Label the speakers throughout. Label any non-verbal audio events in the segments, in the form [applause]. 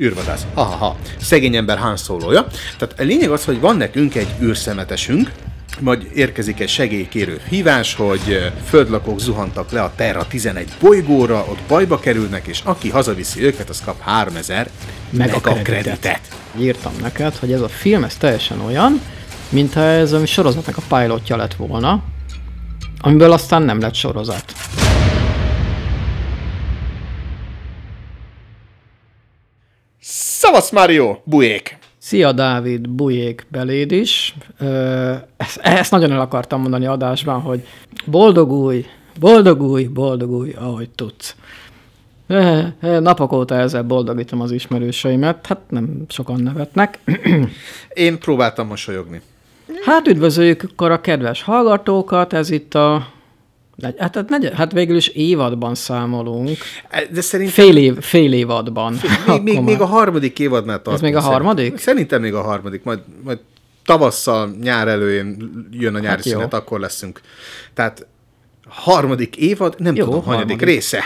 Speaker 1: űrvadász. Ha-ha-ha. Szegény ember Han Solo-ja. Tehát a lényeg az, hogy van nekünk egy űrszemetesünk, majd érkezik egy segélykérő hívás, hogy földlakók zuhantak le a Terra 11 bolygóra, ott bajba kerülnek, és aki hazaviszi őket, az kap 3000 megakreditet.
Speaker 2: Írtam neked, hogy ez a film, ez teljesen olyan, mintha ez a sorozatnak a pilotja lett volna, amiből aztán nem lett sorozat.
Speaker 1: Szavasz Mario, bujék!
Speaker 2: Szia Dávid, bujék beléd is. ezt, ezt nagyon el akartam mondani adásban, hogy boldogulj, boldogulj, boldogulj, ahogy tudsz. Napok óta ezzel boldogítom az ismerőseimet, hát nem sokan nevetnek. [clears throat]
Speaker 1: Én próbáltam mosolyogni.
Speaker 2: Hát üdvözöljük akkor a kedves hallgatókat, ez itt a Hát, hát, negy, hát végül is évadban számolunk.
Speaker 1: De szerintem...
Speaker 2: Fél, év, fél évadban.
Speaker 1: Még, még, még a harmadik évadnál tartunk.
Speaker 2: Ez még a harmadik?
Speaker 1: Szerintem még a harmadik. Majd, majd tavasszal, nyár előjén jön a nyári hát szünet, akkor leszünk. Tehát harmadik évad, nem jó, tudom, hanyadik harmadik. része.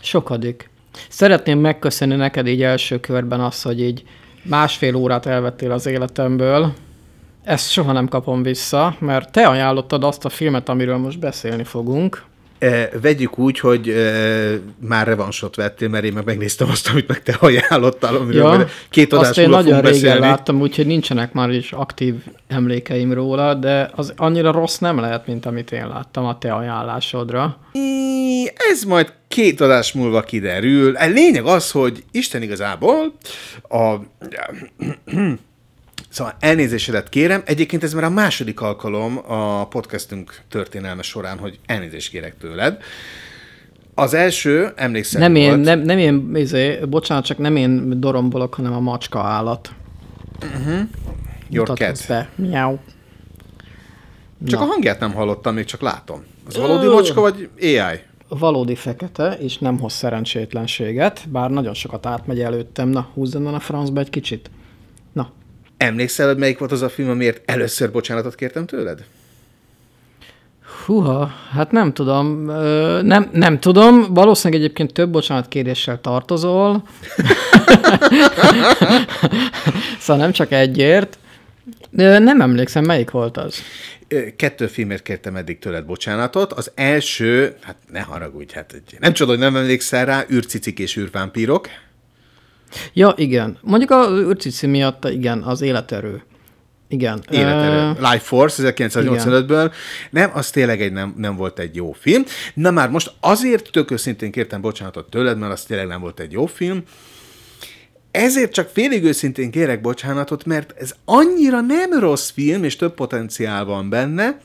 Speaker 2: Sokadik. Szeretném megköszönni neked így első körben azt, hogy így másfél órát elvettél az életemből, ezt soha nem kapom vissza, mert te ajánlottad azt a filmet, amiről most beszélni fogunk.
Speaker 1: E, vegyük úgy, hogy e, már revansot vettél, mert én meg megnéztem azt, amit meg te ajánlottál, amiről ja, két adás
Speaker 2: azt én nagyon régen beszélni. láttam, úgyhogy nincsenek már is aktív emlékeim róla, de az annyira rossz nem lehet, mint amit én láttam a te ajánlásodra.
Speaker 1: Ez majd két adás múlva kiderül. A lényeg az, hogy Isten igazából a Szóval elnézésedet kérem. Egyébként ez már a második alkalom a podcastünk történelme során, hogy elnézést kérek tőled. Az első, emlékszem
Speaker 2: nem én, volt... Nem, nem én, izé, bocsánat, csak nem én dorombolok, hanem a macska állat.
Speaker 1: Uh-huh. Your cat.
Speaker 2: Be. Miau.
Speaker 1: Csak Na. a hangját nem hallottam, még csak látom. Az valódi macska, vagy AI?
Speaker 2: valódi fekete, és nem hoz szerencsétlenséget, bár nagyon sokat átmegy előttem. Na, húzzon a francba egy kicsit.
Speaker 1: Emlékszel, hogy melyik volt az a film, amiért először bocsánatot kértem tőled?
Speaker 2: Húha, hát nem tudom. Nem, nem tudom. Valószínűleg egyébként több bocsánatkéréssel tartozol. [laughs] szóval nem csak egyért. Nem emlékszem, melyik volt az?
Speaker 1: Kettő filmért kértem eddig tőled bocsánatot. Az első, hát ne haragudj, hát nem csoda, hogy nem emlékszel rá, űrcicik és űrvámpírok.
Speaker 2: Ja, igen. Mondjuk a űrcici miatt, igen, az életerő. Igen.
Speaker 1: Életerő. Uh, Life Force 1985-ből. Nem, az tényleg egy nem, nem volt egy jó film. Na már most azért tök őszintén kértem bocsánatot tőled, mert az tényleg nem volt egy jó film. Ezért csak félig őszintén kérek bocsánatot, mert ez annyira nem rossz film, és több potenciál van benne.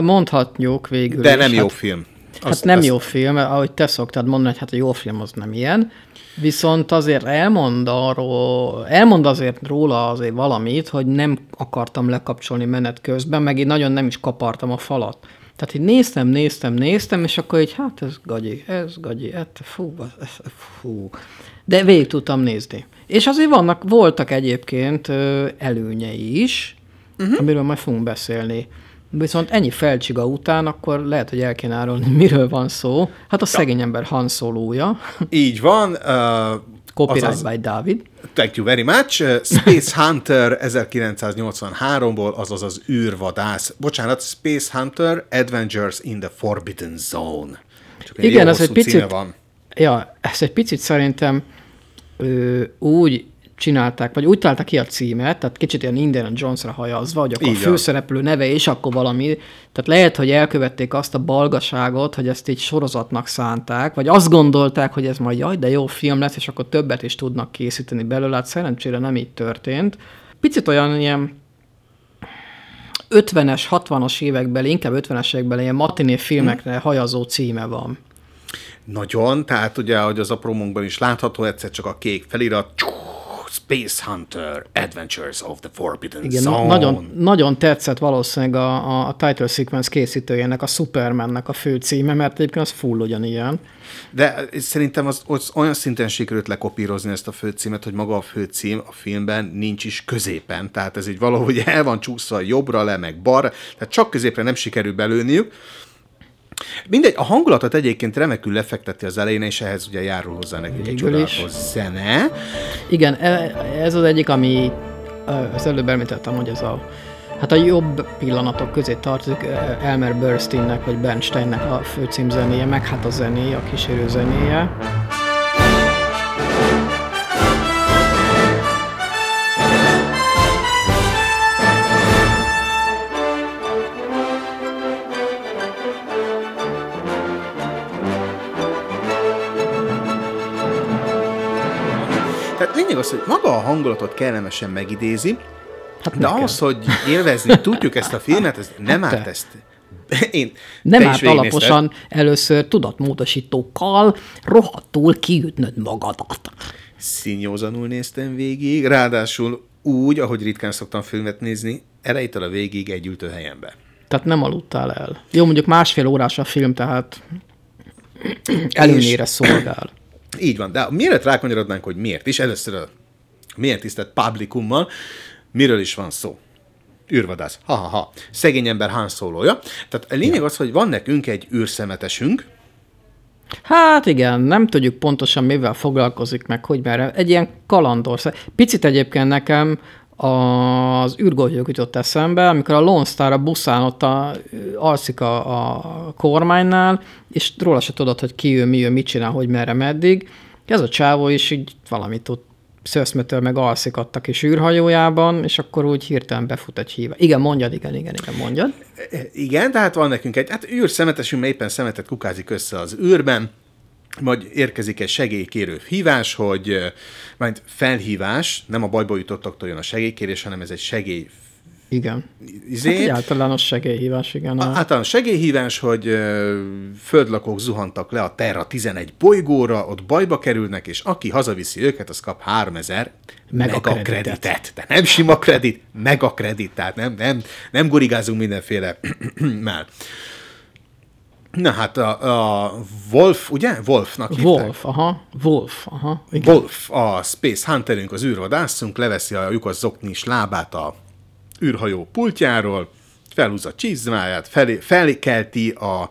Speaker 2: Mondhatjuk végül
Speaker 1: De is. nem jó hát, film.
Speaker 2: Hát azt, nem azt... jó film, ahogy te szoktad mondani, hogy hát a jó film az nem ilyen. Viszont azért elmond arról, elmond azért róla azért valamit, hogy nem akartam lekapcsolni menet közben, meg én nagyon nem is kapartam a falat. Tehát így néztem, néztem, néztem, és akkor így, hát ez gagyi, ez gagyi, hát fú, ez, fú. De végig tudtam nézni. És azért vannak, voltak egyébként előnyei is, uh-huh. amiről majd fogunk beszélni. Viszont ennyi felcsiga után, akkor lehet, hogy el kéne árulni, [laughs] miről van szó. Hát a szegény ember Han Solo-ja.
Speaker 1: Így van. [laughs] Uh,
Speaker 2: Copyright azaz, by David.
Speaker 1: Thank you very much. Space Hunter 1983-ból, azaz az űrvadász. Bocsánat, Space Hunter Adventures in the Forbidden Zone.
Speaker 2: Csak Igen, ez egy picit, van. Ja, ez egy picit szerintem ö, úgy csinálták, vagy úgy találták ki a címet, tehát kicsit ilyen Indiana Jones-ra hajazva, hogy akkor Így a főszereplő neve és akkor valami, tehát lehet, hogy elkövették azt a balgaságot, hogy ezt így sorozatnak szánták, vagy azt gondolták, hogy ez majd jaj, de jó film lesz, és akkor többet is tudnak készíteni belőle, hát szerencsére nem így történt. Picit olyan ilyen 50-es, 60-as években, inkább 50-es években ilyen matiné filmekre hajazó címe van.
Speaker 1: Nagyon, tehát ugye, ahogy az aprómunkban is látható, egyszer csak a kék felirat, Space Hunter Adventures of the Forbidden Igen, Zone.
Speaker 2: Nagyon, nagyon tetszett valószínűleg a, a title sequence készítőjének, a Supermannek a fő címe, mert egyébként az full ugyanilyen.
Speaker 1: De szerintem az, az olyan szinten sikerült lekopírozni ezt a főcímet, hogy maga a főcím a filmben nincs is középen. Tehát ez így valahogy el van csúszva jobbra le, meg balra, tehát csak középre nem sikerül belőniük. Mindegy, a hangulatot egyébként remekül lefekteti az elején, és ehhez ugye járul hozzá nekünk egy csodálatos zene.
Speaker 2: Igen, e- ez az egyik, ami az előbb említettem, hogy ez a Hát a jobb pillanatok közé tartozik ö, Elmer Bernsteinnek vagy Bernsteinnek a főcímzenéje, meg hát a zenéje, a kísérő zenéje.
Speaker 1: Lényeg az, hogy maga a hangulatot kellemesen megidézi,
Speaker 2: Hát
Speaker 1: de az, hogy élvezni tudjuk ezt a filmet, ez nem
Speaker 2: Hát
Speaker 1: árt ezt. [laughs] Én,
Speaker 2: Nem árt
Speaker 1: végignézted.
Speaker 2: alaposan először tudatmódosítókkal rohadtul kiütnöd magadat.
Speaker 1: Színjózanul néztem végig, ráadásul úgy, ahogy ritkán szoktam filmet nézni, elejétől a végig egy ültőhelyembe.
Speaker 2: Tehát nem aludtál el. Jó, mondjuk másfél órás a film, tehát előnyére szolgál.
Speaker 1: Így van, de mielőtt rákanyarodnánk, hogy miért is, először a milyen tisztelt publikummal, miről is van szó? űrvadász. Ha-ha-ha. Szegény ember Han szólója. Tehát a lényeg az, hogy van nekünk egy űrszemetesünk,
Speaker 2: Hát igen, nem tudjuk pontosan mivel foglalkozik meg, hogy merre. Egy ilyen kalandország. Picit egyébként nekem az űrgolyók jutott eszembe, amikor a Lone Star a buszán ott a, alszik a, a kormánynál, és róla se tudod, hogy ki ő, mi ő, mit csinál, hogy merre, meddig. Ez a csávó is így valamit tud szőszmetől meg alszik ott a kis űrhajójában, és akkor úgy hirtelen befut egy híve. Igen, mondjad, igen, igen, igen, mondjad.
Speaker 1: Igen, tehát van nekünk egy, hát űrszemetesünk, mert éppen szemetet kukázik össze az űrben, majd érkezik egy segélykérő hívás, hogy, majd felhívás, nem a bajba jutottaktól jön a segélykérés, hanem ez egy segély
Speaker 2: Igen.
Speaker 1: izé,
Speaker 2: Hát egy általános segélyhívás, igen.
Speaker 1: A-
Speaker 2: A,
Speaker 1: Általános segélyhívás, hogy ö, földlakók zuhantak le a Terra 11 bolygóra, ott bajba kerülnek, és aki hazaviszi őket, az kap 3000
Speaker 2: Megakreditet.
Speaker 1: megakreditet. Tehát nem sima kredit, megakredit, tehát nem, nem, nem gurigázunk mindenféle [clears throat] már. Na hát a, a Wolf, ugye? Wolfnak hívták.
Speaker 2: Wolf, aha, Wolf, aha. Igen.
Speaker 1: Wolf, a Space Hunterünk, az űrvadászunk, leveszi a lyukas zoknis lábát a űrhajó pultjáról, felhúzza a csizmáját, felé, felkelti a...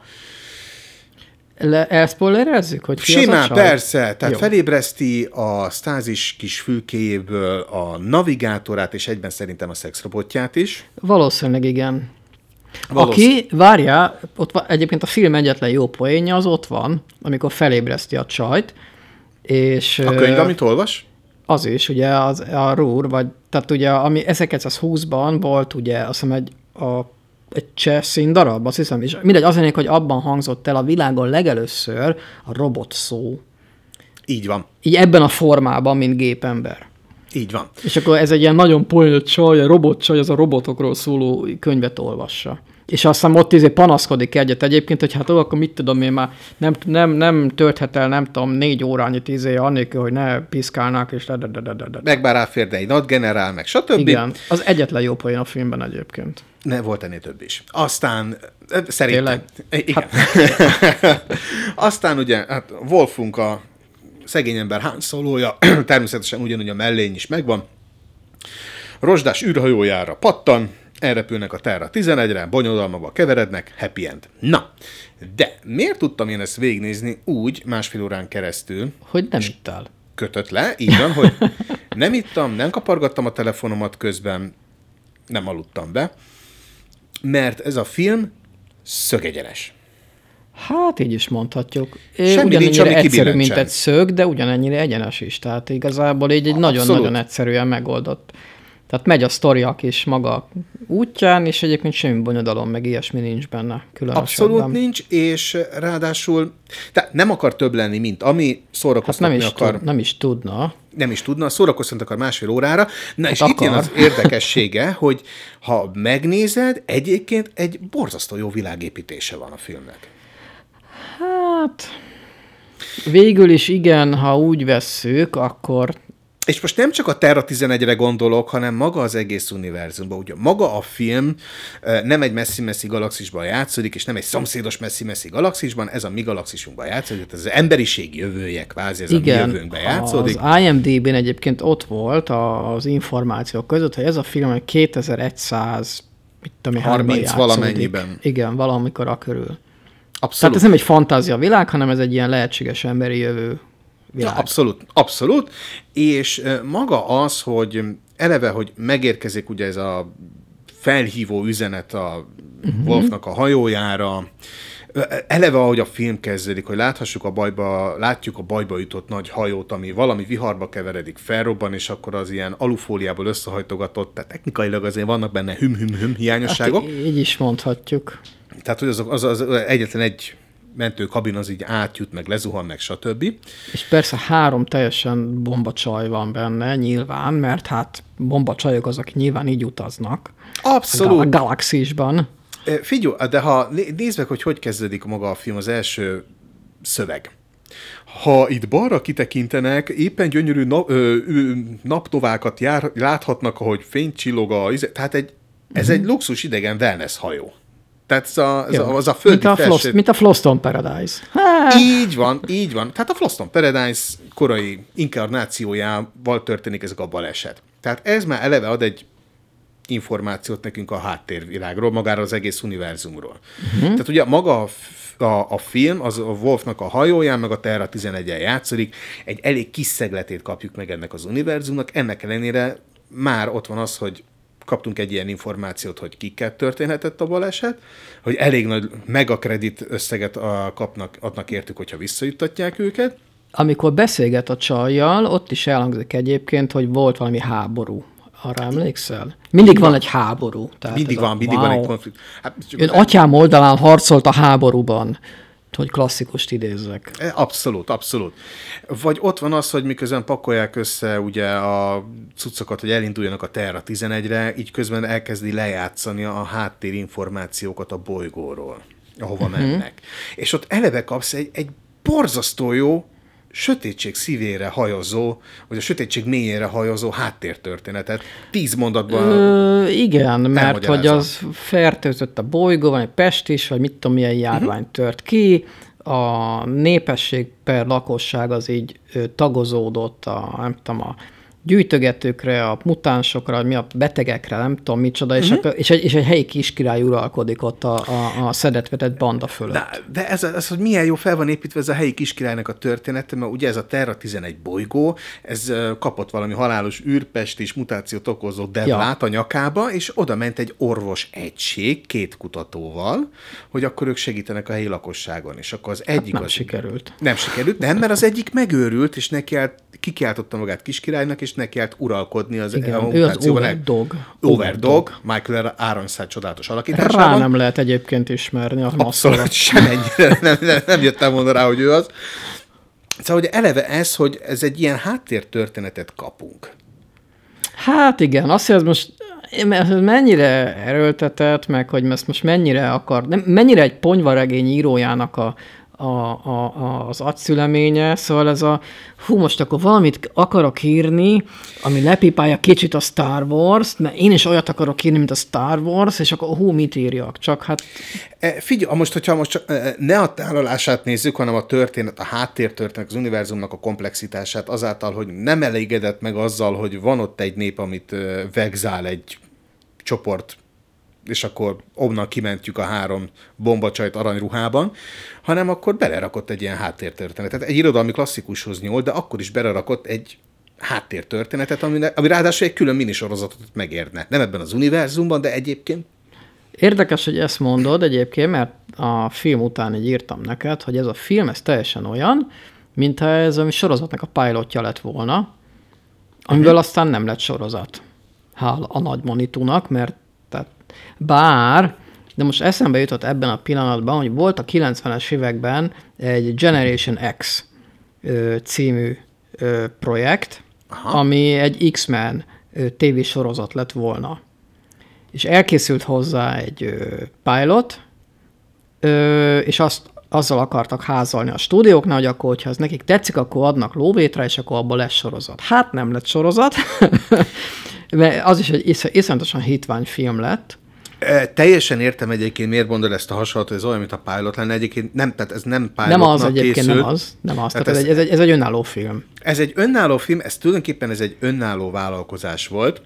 Speaker 2: Le, elspoilerezzük, hogy ki az a
Speaker 1: Simán, persze, tehát
Speaker 2: Jó.
Speaker 1: felébreszti a stázis kis fülkéjéből a navigátorát, és egyben szerintem a szexrobotját is.
Speaker 2: Valószínűleg igen.
Speaker 1: Valósz-
Speaker 2: Aki, várjál, ott van, egyébként a film egyetlen jó poénja az ott van, amikor felébreszti a csajt, és
Speaker 1: A könyv, amit olvas?
Speaker 2: az is, ugye az, a RUR, vagy, tehát ugye, ami 1920-ban volt ugye, azt hiszem egy, a, egy cseh színdarab, azt hiszem, és mindegy, az lényeg, hogy abban hangzott el a világon legelőször a robot szó.
Speaker 1: Így van,
Speaker 2: Így ebben a formában, mint gépember.
Speaker 1: Így van.
Speaker 2: És akkor ez egy ilyen nagyon poén csaj, a robot csaj, az a robotokról szóló könyvet olvassa. És aztán ott izé panaszkodik egyet egyébként, hogy hát ó, akkor mit tudom én már nem, nem, nem tölthet el, nem tudom, négy órányit izé, annélkül, hogy ne piszkálnák, és de.
Speaker 1: Meg bár ráfér, de egy not generál, meg stb.
Speaker 2: Igen, az egyetlen jó poén a filmben egyébként.
Speaker 1: Ne, volt ennél több is. Aztán, eh, szerintem.
Speaker 2: Tényleg?
Speaker 1: Igen. [laughs] Aztán ugye, hát Wolfunk a szegény ember Han szólója, [clears throat] természetesen ugyanúgy a mellény is megvan. Rozsdás űrhajójára pattan, elrepülnek a Terra 11-re, bonyodalmaba keverednek, happy end. Na, de miért tudtam én ezt végignézni úgy másfél órán keresztül,
Speaker 2: Hogy nem ittál.
Speaker 1: kötött le, így van, hogy nem ittam, nem kapargattam a telefonomat közben, nem aludtam be, mert ez a film szögegyenes.
Speaker 2: Hát így is mondhatjuk.
Speaker 1: Semmi
Speaker 2: Semmi
Speaker 1: nincs,
Speaker 2: ugyanennyire
Speaker 1: ami
Speaker 2: egyszerű, mint egy szög, de ugyanennyire egyenes is. Tehát igazából így egy nagyon-nagyon egyszerűen megoldott. Tehát megy a sztori a kis maga útján, és egyébként semmi bonyodalom, meg ilyesmi nincs benne különösebben.
Speaker 1: Abszolút nincs, és ráadásul tehát nem akar több lenni, mint ami
Speaker 2: Hát nem
Speaker 1: szórakoztatni
Speaker 2: is,
Speaker 1: akar.
Speaker 2: tud, nem is tudna.
Speaker 1: nem is tudna, szórakoztatni akar másfél órára. Na és
Speaker 2: Hát
Speaker 1: itt jön
Speaker 2: akar.
Speaker 1: az [laughs] érdekessége, hogy ha megnézed, egyébként egy borzasztó jó világépítése van a filmnek.
Speaker 2: Hát végül is igen, ha úgy vesszük, akkor
Speaker 1: És most nem csak a Terra 11-re gondolok, hanem maga az egész univerzumban. Ugye maga a film eh, nem egy messzi-messzi galaxisban játszódik, és nem egy szomszédos messzi-messzi galaxisban, ez a mi galaxisunkban játszódik, tehát az emberiség jövője, kvázi ez a mi
Speaker 2: igen,
Speaker 1: jövőnkben játszódik.
Speaker 2: az IMDb-n egyébként ott volt az információk között, hogy ez a film egy 2100 mit tudom, én,
Speaker 1: 30
Speaker 2: hányban játszódik.
Speaker 1: valamennyiben.
Speaker 2: Igen, valamikor a körül. Tehát
Speaker 1: Abszolút.
Speaker 2: ez nem egy fantázia világ, hanem ez egy ilyen lehetséges emberi jövő világ.
Speaker 1: Ja, abszolút, abszolút. És maga az, hogy eleve, hogy megérkezik ugye ez a felhívó üzenet a uh-huh. Wolfnak a hajójára, eleve, ahogy a film kezdődik, hogy láthassuk a bajba, látjuk a bajba jutott nagy hajót, ami valami viharba keveredik, felrobban, és akkor az ilyen alufóliából összehajtogatott, tehát technikailag azért vannak benne hüm-hüm-hüm hiányosságok. Hát,
Speaker 2: így is mondhatjuk.
Speaker 1: Tehát, hogy az, az, az egyetlen egy mentő kabin az így átjut, meg lezuhan, meg stb.
Speaker 2: És persze három teljesen bombacsaj van benne, nyilván, mert hát bombacsajok azok nyilván így utaznak.
Speaker 1: Abszolút.
Speaker 2: A galaxisban.
Speaker 1: Figyelj, de ha nézd meg, hogy hogy kezdődik maga a film, az első szöveg. Ha itt balra kitekintenek, éppen gyönyörű nap, ö, ö, naptovákat jár, láthatnak, ahogy fény csillog a... Tehát egy, ez uh-huh. egy luxus idegen wellness hajó. Tehát ez a, ez a, az a földi
Speaker 2: mint a, Floss, mint a Floston Paradise.
Speaker 1: Há. Így van, így van. Tehát a Floston Paradise korai inkarnációjával történik ez a baleset. Tehát ez már eleve ad egy információt nekünk a háttérvilágról, magáról az egész univerzumról. Uh-huh. Tehát ugye maga a, a, a film, az a Wolfnak a hajóján, meg a Terra 11-en játszik, egy elég kis szegletét kapjuk meg ennek az univerzumnak, ennek ellenére már ott van az, hogy kaptunk egy ilyen információt, hogy kikkel történhetett a baleset, hogy elég nagy megakredit összeget a, kapnak, adnak értük, hogyha visszajuttatják őket.
Speaker 2: Amikor beszélget a csajjal, ott is elhangzik egyébként, hogy volt valami háború. Arra emlékszel? Mindig van egy háború.
Speaker 1: Tehát mindig van, a, mindig wow. van egy konfliktus.
Speaker 2: Hát, Ön atyám oldalán harcolt a háborúban hogy klasszikust idézzek.
Speaker 1: E, abszolút, abszolút. Vagy ott van az, hogy miközben pakolják össze ugye a cuccokat, hogy elinduljanak a Terra 11-re, így közben elkezdi lejátszani a háttérinformációkat a bolygóról, ahova uh-huh. mennek. És ott eleve kapsz egy, egy borzasztó jó sötétség szívére hajozó, vagy a sötétség mélyére hajozó háttértörténetet. Tíz mondatban Ö,
Speaker 2: Igen, mert hogy az fertőzött a bolygó, van egy pest is, vagy mit tudom, milyen járvány uh-huh. tört ki, a népesség per lakosság az így tagozódott a, nem tudom, a gyűjtögetőkre, a mutánsokra, mi a betegekre, nem tudom micsoda, uh-huh. és, mhm. akkor, és, egy, és egy helyi kiskirály uralkodik ott a, a, a szedetvetett banda fölött.
Speaker 1: De, de ez, ez, hogy milyen jó fel van építve ez a helyi kiskirálynak a története, mert ugye ez a Terra 11 bolygó, ez kapott valami halálos űrpest és mutációt okozó devlát ja. a nyakába, és oda ment egy orvos egység két kutatóval, hogy akkor ők segítenek a helyi lakosságon. És akkor az egyik... Hát
Speaker 2: nem
Speaker 1: az,
Speaker 2: sikerült.
Speaker 1: Nem sikerült, nem, mert az egyik megőrült, és neki kikiáltotta magát kiskirálynak, és neki állt uralkodni az
Speaker 2: Igen, ő az Overdog.
Speaker 1: Overdog, Michael Aronszát csodálatos alakításában.
Speaker 2: Rá nem lehet egyébként ismerni a
Speaker 1: Abszolút [laughs] semennyire, nem, nem, nem jöttem volna rá, hogy ő az. Szóval hogy eleve ez, hogy ez egy ilyen háttértörténetet kapunk.
Speaker 2: Hát igen, azt, hogy ez most mennyire erőltetett, meg hogy ezt most mennyire akar, nem, mennyire egy ponyvaregény írójának a, a, a, az agyszüleménye, szóval ez a, hú, most akkor valamit akarok írni, ami lepipálja kicsit a Star wars mert én is olyat akarok írni, mint a Star Wars, és akkor hú, mit írjak, csak hát...
Speaker 1: E, figyelj, most, hogyha most csak e, ne a tálalását nézzük, hanem a történet, a háttértörténet, az univerzumnak a komplexitását azáltal, hogy nem elégedett meg azzal, hogy van ott egy nép, amit e, vegzál egy csoport és akkor onnan kimentjük a három bombacsajt aranyruhában, hanem akkor belerakott egy ilyen háttértörténetet. Egy irodalmi klasszikushoz nyúl, de akkor is belerakott egy háttértörténetet, ami, ami ráadásul egy külön minisorozatot megérne. Nem ebben az univerzumban, de egyébként
Speaker 2: Érdekes, hogy ezt mondod egyébként, mert a film után így írtam neked, hogy ez a film, ez teljesen olyan, mintha ez a sorozatnak a pilotja lett volna, amiből uh-huh. aztán nem lett sorozat. Hál a nagy monitúnak, mert bár, de most eszembe jutott ebben a pillanatban, hogy volt a 90-es években egy Generation X ö, című ö, projekt, Aha. ami egy X-Men tévésorozat lett volna. És elkészült hozzá egy ö, pilot, ö, és azt azzal akartak házalni a stúdióknál, hogy akkor, hogyha ez nekik tetszik, akkor adnak lóvétre, és akkor abból lesz sorozat. Hát nem lett sorozat, [laughs] mert az is egy isz, iszonyatosan hitvány film lett,
Speaker 1: Teljesen értem egyébként, miért mondod ezt a hasonlatot, ez olyan, mint a pilot lenne. Egyébként nem, tehát ez nem pilot.
Speaker 2: Nem az egyébként, készült. nem az. Nem az. Tehát, tehát ez, ez, egy, ez egy önálló film.
Speaker 1: Ez egy önálló film, ez tulajdonképpen ez egy önálló vállalkozás volt,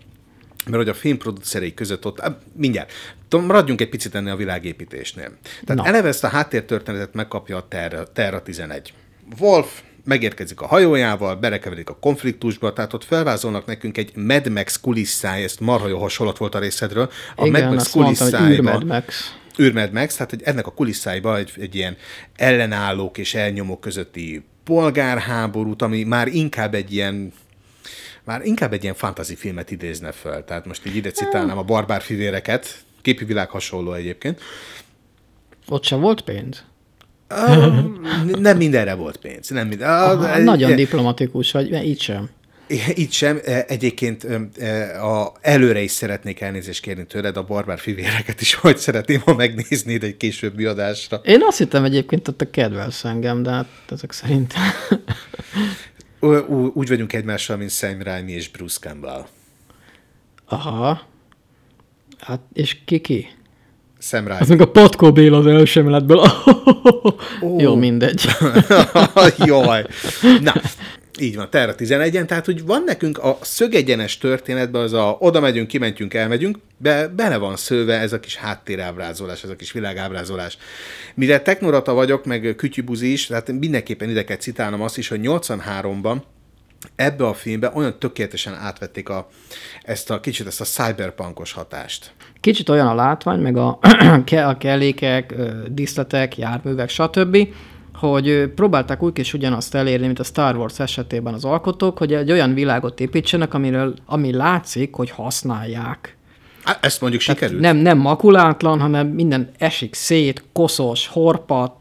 Speaker 1: mert hogy a filmproducerei között ott, mindjárt, maradjunk egy picit ennél a világépítésnél. Tehát Na. eleve ezt a háttértörténetet megkapja a Terra, Terra 11. Wolf megérkezik a hajójával, berekevedik a konfliktusba, tehát ott felvázolnak nekünk egy Mad Max kulisszáj, ezt marha jó hasonlat volt a részedről. A
Speaker 2: Igen, Mad Max kulisszájban.
Speaker 1: Űrmed Max, tehát hogy ennek a kulisszáiba egy, egy ilyen ellenállók és elnyomók közötti polgárháborút, ami már inkább egy ilyen már inkább egy ilyen fantasy filmet idézne föl. Tehát most így ide citálnám a barbár fivéreket, képi világ hasonló egyébként.
Speaker 2: Ott sem volt pénz?
Speaker 1: Nem mindenre volt pénz. Nem minden.
Speaker 2: Aha, nagyon diplomatikus vagy, így sem.
Speaker 1: Itt sem. Egyébként a, előre is szeretnék elnézést kérni tőled, a barbár fivéreket is hogy szeretném, ha megnéznéd egy későbbi adásra.
Speaker 2: Én azt hittem egyébként, hogy te kedvelsz engem, de hát ezek szerint...
Speaker 1: Úgy vagyunk egymással, mint Sam Raimi és Bruce Campbell.
Speaker 2: Aha. Hát, és ki ki?
Speaker 1: Sam Raimi.
Speaker 2: Az meg a Patkó Béla az első emeletből. Oh. [laughs] Jó, mindegy. [laughs]
Speaker 1: Jaj. Na, így van, Terra 11-en, tehát hogy van nekünk a szögegyenes történetben az a oda megyünk, kimentünk, elmegyünk, be, bele van szőve ez a kis háttérábrázolás, ez a kis világábrázolás. Mire technorata vagyok, meg kütyübuzi is, tehát mindenképpen ide kell citálnom azt is, hogy 83-ban ebbe a filmbe olyan tökéletesen átvették a, ezt a kicsit ezt a cyberpunkos hatást.
Speaker 2: Kicsit olyan a látvány, meg a, [clears throat] a kellékek, díszletek, járművek, stb., hogy próbálták úgy is ugyanazt elérni, mint a Star Wars esetében az alkotók, hogy egy olyan világot építsenek, amiről, ami látszik, hogy használják.
Speaker 1: Ezt mondjuk sikerült.
Speaker 2: Nem, nem makulátlan, hanem minden esik szét, koszos, horpat,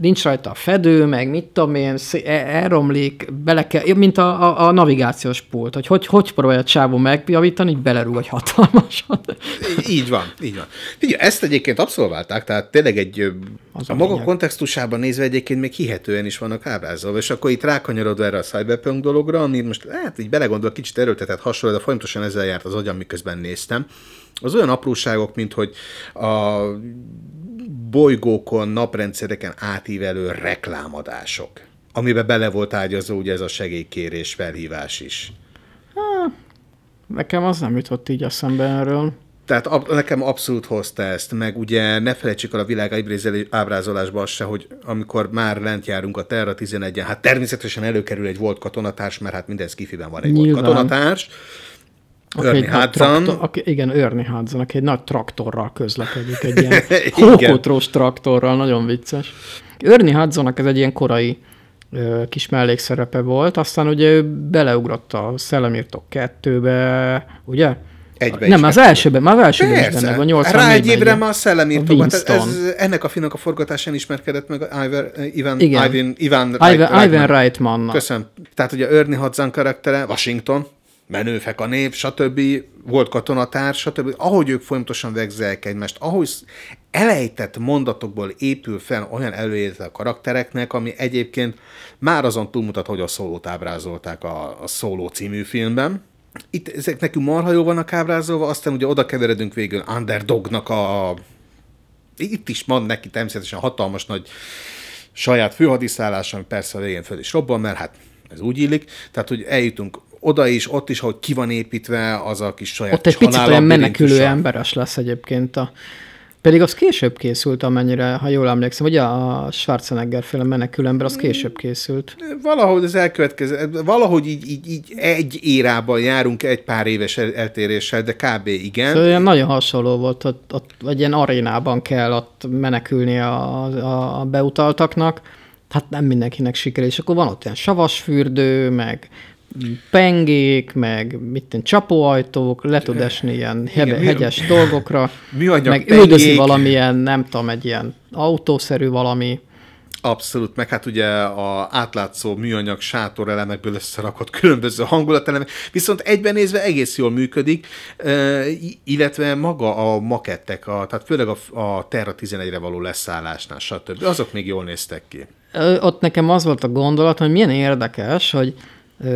Speaker 2: nincs rajta a fedő, meg mit tudom én, e- elromlik, bele kell, mint a, a, a navigációs pult, hogy hogy, hogy próbálja a csávó megjavítani, így belerúg egy hatalmasat.
Speaker 1: Így van, így van. Figyelj, ezt egyébként abszolválták, tehát tényleg egy az a, a maga lényeg. kontextusában nézve egyébként még hihetően is vannak ábrázolva, és akkor itt rákanyarodva erre a cyberpunk dologra, ami most hát így belegondol, kicsit erőltetett hasonló, de folyamatosan ezzel járt az agyam, miközben néztem. Az olyan apróságok, mint hogy a bolygókon, naprendszereken átívelő reklámadások, amiben bele volt ágyazó ugye ez a segélykérés, felhívás is.
Speaker 2: Há, nekem az nem jutott így a szembe erről.
Speaker 1: Tehát ab, nekem abszolút hozta ezt, meg ugye ne felejtsük el a világ ábrázolásba se, hogy amikor már lent járunk a Terra 11-en, hát természetesen előkerül egy volt katonatárs, mert hát minden skifiben van egy Nyilván. volt katonatárs, Örni Hudson.
Speaker 2: Aki, igen, Örni Hudson, aki egy nagy traktorral közlekedik, egy ilyen [laughs] [laughs] hókotros traktorral, nagyon vicces. Örni Hudsonnak ez egy ilyen korai ö, kis mellékszerepe volt, aztán ugye ő beleugrott a Szellemírtok kettőbe, ugye?
Speaker 1: Egybe
Speaker 2: Nem, az elsőben, már az elsőben is benne van, 84
Speaker 1: Rá egy évre már a szellemírtóban. Ez, ez, ennek a filmnek a forgatásán ismerkedett meg Ivan, Ivan,
Speaker 2: Igen.
Speaker 1: Ivan, Ivan,
Speaker 2: Ivan, Ivan Reitman.
Speaker 1: Köszönöm. Tehát ugye Ernie Hudson karaktere, Washington, menőfek a nép, stb. Volt katonatárs, stb. Ahogy ők folyamatosan vegzelják egymást, ahogy elejtett mondatokból épül fel olyan előélet a karaktereknek, ami egyébként már azon túlmutat, hogy a szólót ábrázolták a, a Szóló című filmben. Itt ezek nekünk marha jó vannak ábrázolva, aztán ugye oda keveredünk végül Underdognak a... Itt is van neki természetesen hatalmas nagy saját főhadiszállás, ami persze a végén föl is robban, mert hát ez úgy illik. Tehát, hogy eljutunk oda is, ott is, ahogy ki van építve, az a kis saját
Speaker 2: Ott egy picit olyan menekülő emberes lesz egyébként a... Pedig az később készült, amennyire, ha jól emlékszem, ugye a Schwarzenegger féle menekülő ember, az később készült.
Speaker 1: Valahogy az elkövetkező, valahogy így, így, így egy érában járunk egy pár éves eltéréssel, de kb. igen.
Speaker 2: Szóval ilyen nagyon hasonló volt, ott, ott egy ilyen arénában kell ott menekülni a, a, a beutaltaknak, hát nem mindenkinek sikerül, és akkor van ott ilyen savasfürdő, meg pengék, meg mit tenni, csapóajtók, le tud esni ilyen Igen, hegyes [laughs] mi, dolgokra,
Speaker 1: műanyag
Speaker 2: meg pengék. üldözi valamilyen, nem tudom, egy ilyen autószerű valami.
Speaker 1: Abszolút, meg hát ugye a átlátszó műanyag sátorelemekből összerakott különböző hangulatelemek, viszont egyben nézve egész jól működik, illetve maga a makettek, a, tehát főleg a, a Terra 11-re való leszállásnál, stb. Azok még jól néztek ki.
Speaker 2: Ott nekem az volt a gondolat, hogy milyen érdekes, hogy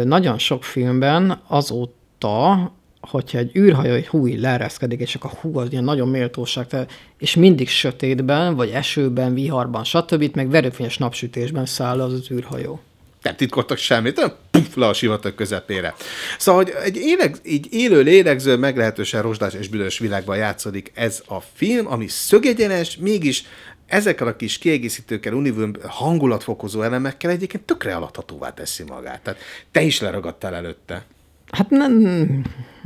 Speaker 2: nagyon sok filmben azóta, hogyha egy űrhajó egy húj leereszkedik, és akkor hú, az ilyen nagyon méltóság, és mindig sötétben, vagy esőben, viharban, stb., meg verőfényes napsütésben száll az az űrhajó.
Speaker 1: Nem titkoltak semmit, puff, le a sivatag közepére. Szóval, hogy egy éleg, így élő, lélegző, meglehetősen rozsdás és büdös világban játszódik ez a film, ami szögegyenes, mégis ezekkel a kis kiegészítőkkel, univőm hangulatfokozó elemekkel egyébként tökre alathatóvá teszi magát. Tehát te is leragadtál előtte.
Speaker 2: Hát nem,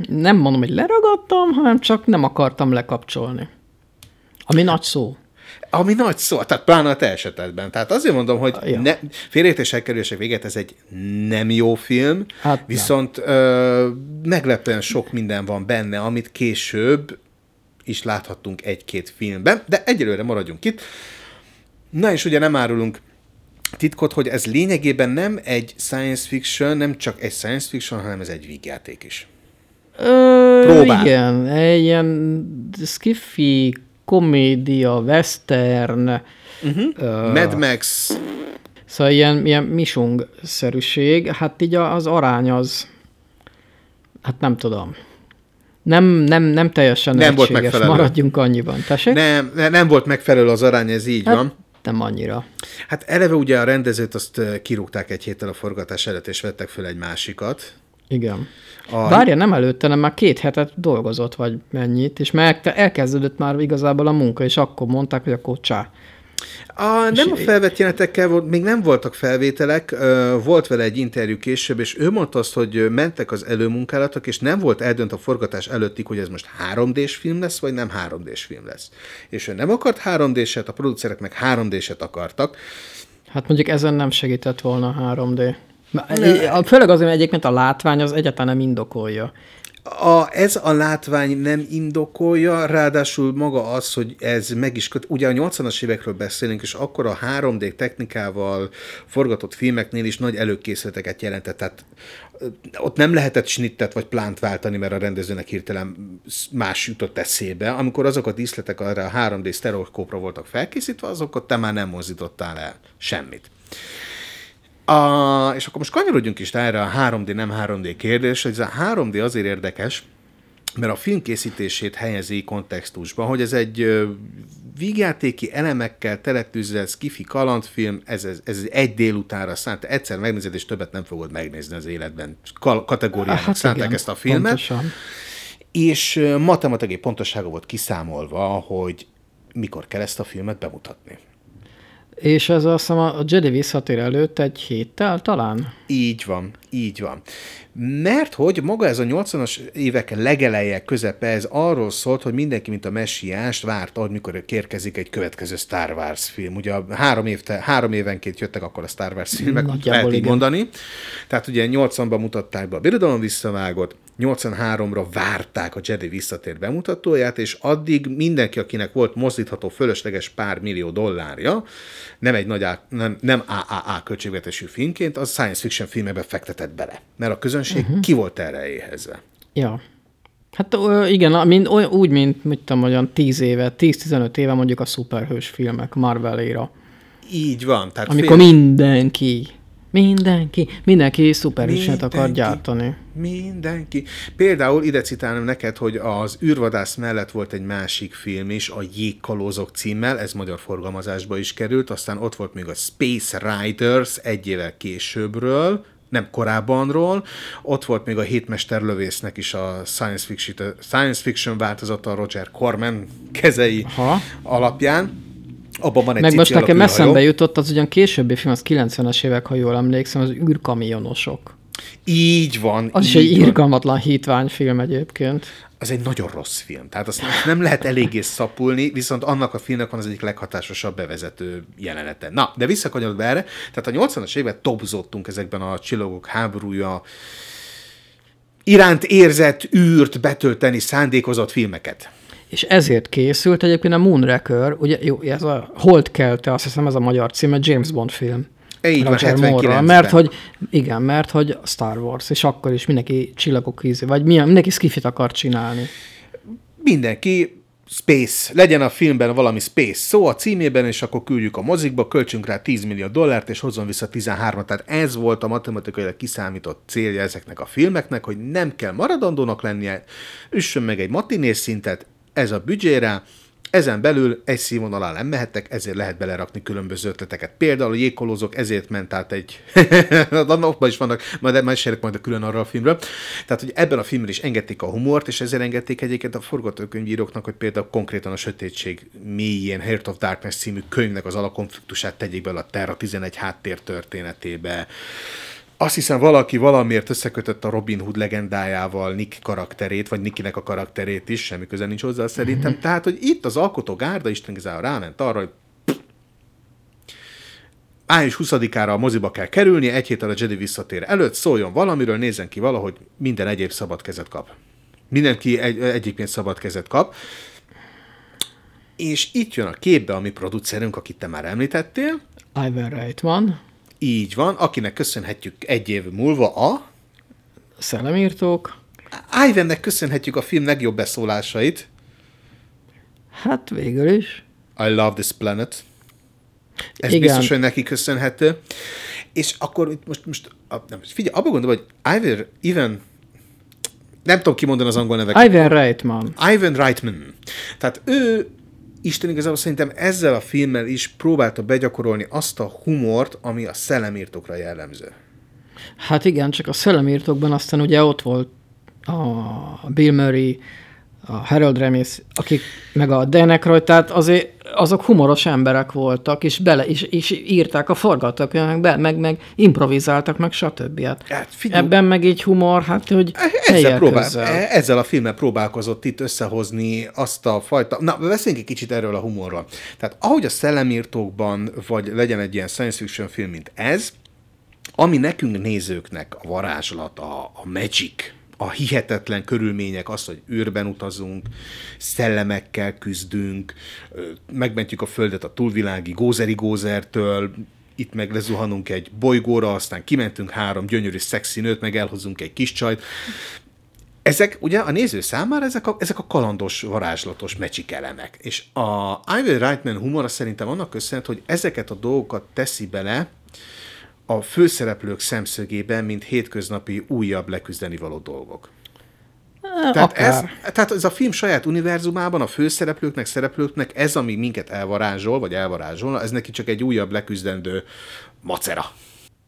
Speaker 2: nem mondom, hogy leragadtam, hanem csak nem akartam lekapcsolni. Ami nagy szó.
Speaker 1: Ami nagy szó, tehát pláne a te esetedben. Tehát azért mondom, hogy ja. ne, félértések kerülések véget, ez egy nem jó film, hát viszont ö, meglepően sok minden van benne, amit később is láthattunk egy-két filmben, de egyelőre maradjunk itt. Na és ugye nem árulunk titkot, hogy ez lényegében nem egy science fiction, nem csak egy science fiction, hanem ez egy vígjáték is.
Speaker 2: Ö, Próbál. Igen, egy ilyen skiffy, komédia, western.
Speaker 1: Uh-huh. Uh, Mad Max.
Speaker 2: Szóval ilyen, ilyen misung-szerűség. Hát így az arány az, hát nem tudom. Nem, nem, nem teljesen nem volt megfelelő. maradjunk annyiban. Tessék?
Speaker 1: Nem, nem volt megfelelő az arány, ez így
Speaker 2: hát,
Speaker 1: van.
Speaker 2: Nem annyira.
Speaker 1: Hát eleve ugye a rendezőt azt kirúgták egy héttel a forgatás előtt, és vettek föl egy másikat.
Speaker 2: Igen. A... Várja, nem előtte, nem már két hetet dolgozott, vagy mennyit, és már elkezdődött már igazából a munka, és akkor mondták, hogy akkor csá.
Speaker 1: A, nem a felvett jelenetekkel volt, még nem voltak felvételek, volt vele egy interjú később, és ő mondta azt, hogy mentek az előmunkálatok, és nem volt eldönt a forgatás előttig, hogy ez most 3D-s film lesz, vagy nem 3D-s film lesz. És ő nem akart 3D-set, a producerek meg 3D-set akartak.
Speaker 2: Hát mondjuk ezen nem segített volna a 3D. Ne. Főleg azért, mert egyébként a látvány az egyáltalán nem indokolja.
Speaker 1: A, ez a látvány nem indokolja, ráadásul maga az, hogy ez meg is köt. Ugye a 80-as évekről beszélünk, és akkor a 3D technikával forgatott filmeknél is nagy előkészületeket jelentett. Tehát ott nem lehetett snittet vagy plánt váltani, mert a rendezőnek hirtelen más jutott eszébe. Amikor azok a díszletek arra a 3D sztereokópra voltak felkészítve, azokat te már nem mozdítottál el semmit. A, és akkor most kanyarodjunk is erre a 3D, nem 3D kérdés, hogy ez a 3D azért érdekes, mert a film készítését helyezi kontextusba, hogy ez egy vígjátéki elemekkel teletűzve skifi kalandfilm, ez, ez, ez egy délutánra szánt, egyszer megnézed, és többet nem fogod megnézni az életben. Kal- kategóriának hát szánták igen, ezt a filmet. Pontosan. És matematikai pontossága volt kiszámolva, hogy mikor kell ezt a filmet bemutatni.
Speaker 2: És ez azt hiszem a Jedi visszatér előtt egy héttel talán?
Speaker 1: Így van, így van. Mert hogy maga ez a 80-as évek legeleje, közepe, ez arról szólt, hogy mindenki, mint a messiást várt, amikor kérkezik egy következő Star Wars film. Ugye három, évte, három évenként jöttek akkor a Star Wars filmek, lehet így mondani. Tehát ugye 80-ban mutatták be a Birodalom visszavágott, 83-ra várták a Jedi visszatér bemutatóját, és addig mindenki, akinek volt mozdítható fölösleges pár millió dollárja, nem egy nagy, nem, nem AAA költségvetésű filmként, az science fiction filmebe fektetett bele. Mert a közönség uh-huh. ki volt erre éhezve.
Speaker 2: Ja. Hát igen, mint, úgy, mint mit tudom, olyan 10 éve, 10-15 éve mondjuk a szuperhős filmek Marvel éra.
Speaker 1: Így van.
Speaker 2: Tehát Amikor fél... mindenki Mindenki, mindenki szuperhőset akar gyártani.
Speaker 1: Mindenki. Például ide citálom neked, hogy az űrvadász mellett volt egy másik film is, a Jégkalózok címmel, ez magyar forgalmazásba is került, aztán ott volt még a Space Riders egy évvel későbbről, nem korábbanról. Ott volt még a Hétmester lövésznek is a science fiction, science fiction változata Roger Corman kezei Aha. alapján. Abban van egy
Speaker 2: Meg most nekem eszembe jutott, az ugyan későbbi film, az 90-es évek, ha jól emlékszem, az űrkamionosok.
Speaker 1: Így van.
Speaker 2: Az
Speaker 1: így
Speaker 2: is egy irgalmatlan hitványfilm egyébként.
Speaker 1: Az egy nagyon rossz film. Tehát azt nem lehet eléggé szapulni, viszont annak a filmnek van az egyik leghatásosabb bevezető jelenete. Na, de visszakanyarodva erre, tehát a 80-as évek topzottunk ezekben a csillagok háborúja iránt érzett űrt betölteni szándékozott filmeket.
Speaker 2: És ezért készült egyébként a Moonraker, ugye jó, ez a Hold Kelte, azt hiszem ez a magyar címe, James Bond film.
Speaker 1: Így van, Moore,
Speaker 2: mert hogy, igen, mert hogy Star Wars, és akkor is mindenki csillagok ízi, vagy milyen, mindenki skifit akar csinálni.
Speaker 1: Mindenki Space, legyen a filmben valami Space szó a címében, és akkor küldjük a mozikba, költsünk rá 10 millió dollárt, és hozzon vissza 13 Tehát ez volt a matematikailag kiszámított célja ezeknek a filmeknek, hogy nem kell maradandónak lennie, üssön meg egy matinés szintet, ez a büdzsére, Ezen belül egy színvonal alá nem mehettek, ezért lehet belerakni különböző ötleteket. Például a jégkolózók ezért ment át egy... [laughs] Abban is vannak, majd mesélek majd a külön arra a filmről. Tehát, hogy ebben a filmben is engedték a humort, és ezért engedték egyébként a forgatókönyvíróknak, hogy például konkrétan a Sötétség mélyén Heart of Darkness című könyvnek az alakonfliktusát tegyék bele a Terra 11 háttér történetébe azt hiszem valaki valamiért összekötött a Robin Hood legendájával Nick karakterét, vagy Nickinek a karakterét is, semmi köze nincs hozzá szerintem. Mm-hmm. Tehát, hogy itt az alkotó gárda Isten igazából ráment arra, hogy május 20-ára a moziba kell kerülni, egy héttel a Jedi visszatér előtt, szóljon valamiről, nézzen ki valahogy minden egyéb szabad kezet kap. Mindenki egy, egyébként szabad kezet kap. És itt jön a képbe a mi producerünk, akit te már említettél.
Speaker 2: Ivan Reitman.
Speaker 1: Így van, akinek köszönhetjük egy év múlva a...
Speaker 2: Szellemírtók.
Speaker 1: Ivannek köszönhetjük a film legjobb beszólásait.
Speaker 2: Hát végül is.
Speaker 1: I love this planet. Ez Igen. biztos, hogy neki köszönhető. És akkor most, most nem, figyelj, abban gondolom, hogy Ivan, Ivan nem tudom kimondani az angol neveket.
Speaker 2: Ivan Reitman.
Speaker 1: Ivan Reitman. Tehát ő Isten igazából szerintem ezzel a filmmel is próbálta begyakorolni azt a humort, ami a szellemírtókra jellemző.
Speaker 2: Hát igen, csak a szellemírtókban aztán ugye ott volt a Bill Murray, a Harold Ramis, akik meg a Dan Aykroyd, tehát azért azok humoros emberek voltak, és bele és, és írták a forgatókönyvekbe, meg, meg improvizáltak, meg stb. Hát, hát figyelj, Ebben meg egy humor, hát hogy
Speaker 1: ezzel, próbál, e- ezzel a filmmel próbálkozott itt összehozni azt a fajta... Na, beszéljünk egy kicsit erről a humorról. Tehát ahogy a szellemírtókban, vagy legyen egy ilyen science fiction film, mint ez, ami nekünk nézőknek a varázslat, a, a magic, a hihetetlen körülmények, az, hogy űrben utazunk, szellemekkel küzdünk, megmentjük a Földet a túlvilági gózeri gózertől, itt meg lezuhanunk egy bolygóra, aztán kimentünk három gyönyörű szexi nőt, meg elhozunk egy kis csajt. Ezek ugye a néző számára ezek a, ezek a kalandos, varázslatos mecsik elemek. És a Ivy Reitman humora szerintem annak köszönhető, hogy ezeket a dolgokat teszi bele a főszereplők szemszögében, mint hétköznapi újabb leküzdeni való dolgok. Tehát ez, tehát ez a film saját univerzumában a főszereplőknek, szereplőknek ez, ami minket elvarázsol, vagy elvarázsol, ez neki csak egy újabb leküzdendő macera.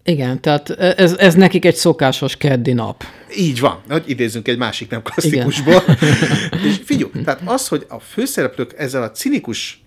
Speaker 2: Igen, tehát ez, ez nekik egy szokásos keddi nap.
Speaker 1: Így van, hogy idézzünk egy másik nem klasszikusból. [laughs] És figyelj, tehát az, hogy a főszereplők ezzel a cinikus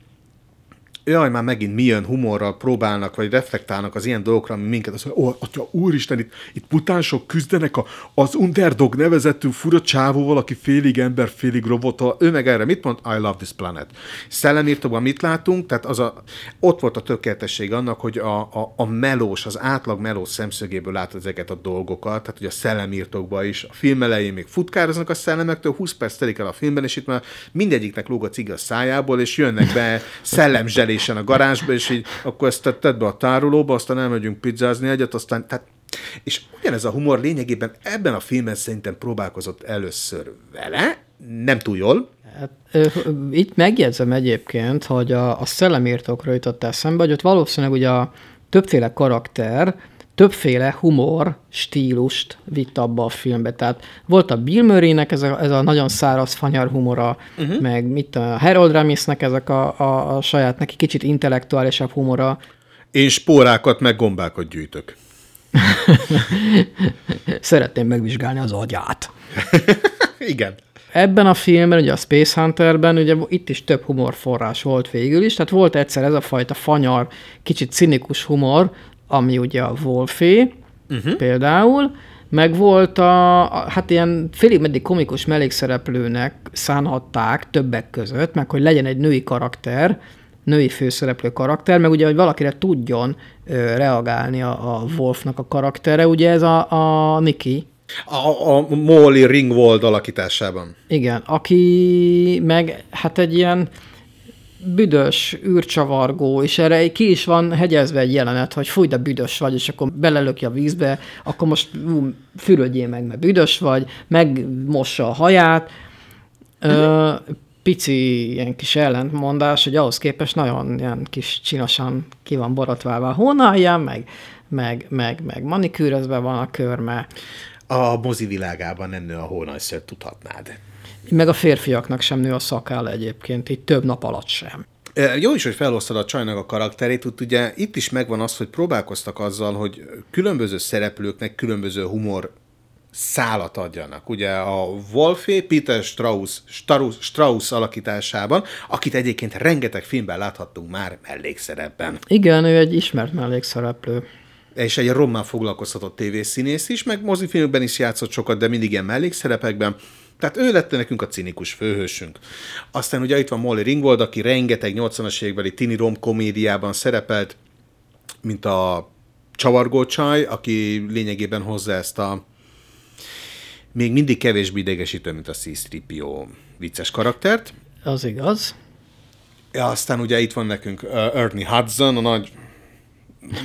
Speaker 1: jaj, már megint milyen humorral próbálnak, vagy reflektálnak az ilyen dolgokra, ami minket azt mondja, ó, atya, úristen, itt, itt putánsok küzdenek a, az Underdog nevezetű fura csávóval, aki félig ember, félig robot, ő meg erre mit mond? I love this planet. Szellemírtóban mit látunk? Tehát az a, ott volt a tökéletesség annak, hogy a, a, a melós, az átlag melós szemszögéből látod ezeket a dolgokat, tehát hogy a szellemírtókban is, a film elején még futkároznak a szellemektől, 20 perc telik el a filmben, és itt már mindegyiknek lóg a cig a szájából, és jönnek be [laughs] szellemzselé elésen a garázsba, és így akkor ezt tedd be a tárolóba, aztán elmegyünk pizzázni egyet, aztán, tehát és ugyanez a humor lényegében ebben a filmben szerintem próbálkozott először vele, nem túl jól.
Speaker 2: Hát, itt megjegyzem egyébként, hogy a, a szellemírtókra jutott eszembe, hogy ott valószínűleg ugye a többféle karakter, többféle humor stílust vitt abba a filmbe. Tehát volt a Bill Murray-nek ez a, ez a nagyon száraz fanyar humora, uh-huh. meg mit a Harold Ramisnek ezek a, a, a saját, neki kicsit intellektuálisabb humora.
Speaker 1: Én spórákat meg gombákat gyűjtök. [laughs]
Speaker 2: Szeretném megvizsgálni az agyát. [laughs]
Speaker 1: Igen.
Speaker 2: Ebben a filmben, ugye a Space Hunterben, ugye itt is több humorforrás volt végül is, tehát volt egyszer ez a fajta fanyar, kicsit cinikus humor, ami ugye a Wolfé uh-huh. például, meg volt a, hát ilyen félig meddig komikus mellékszereplőnek szánhatták többek között, meg hogy legyen egy női karakter, női főszereplő karakter, meg ugye, hogy valakire tudjon ö, reagálni a, a Wolfnak a karaktere, ugye ez a, a Nikki.
Speaker 1: A, a Molly Ringwald alakításában.
Speaker 2: Igen, aki meg hát egy ilyen büdös, űrcsavargó, és erre ki is van hegyezve egy jelenet, hogy fúj, de büdös vagy, és akkor belelöki a vízbe, akkor most ú, fürödjél meg, mert büdös vagy, megmossa a haját. Ö, pici ilyen kis ellentmondás, hogy ahhoz képest nagyon ilyen kis csinosan ki van borotválva a hónalja, meg, meg, meg, meg manikűrözve van a körme.
Speaker 1: a mozi világában nő a hónajször, tudhatnád.
Speaker 2: Meg a férfiaknak sem nő a szakáll egyébként, így több nap alatt sem.
Speaker 1: Jó is, hogy felosztod a csajnak a karakterét, úgy ugye itt is megvan az, hogy próbálkoztak azzal, hogy különböző szereplőknek különböző humor szálat adjanak. Ugye a Wolfé Peter Strauss, Strauss, Strauss alakításában, akit egyébként rengeteg filmben láthattunk már mellékszerepben.
Speaker 2: Igen, ő egy ismert mellékszereplő.
Speaker 1: És egy rommá foglalkoztatott tévészínész is, meg mozifilmben is játszott sokat, de mindig ilyen mellékszerepekben. Tehát ő lett nekünk a cinikus főhősünk. Aztán ugye itt van Molly Ringwald, aki rengeteg 80-as évekbeli tini rom komédiában szerepelt, mint a csavargó csaj, aki lényegében hozza ezt a még mindig kevésbé idegesítő, mint a c vicces karaktert.
Speaker 2: Az igaz.
Speaker 1: Ja, aztán ugye itt van nekünk uh, Ernie Hudson, a nagy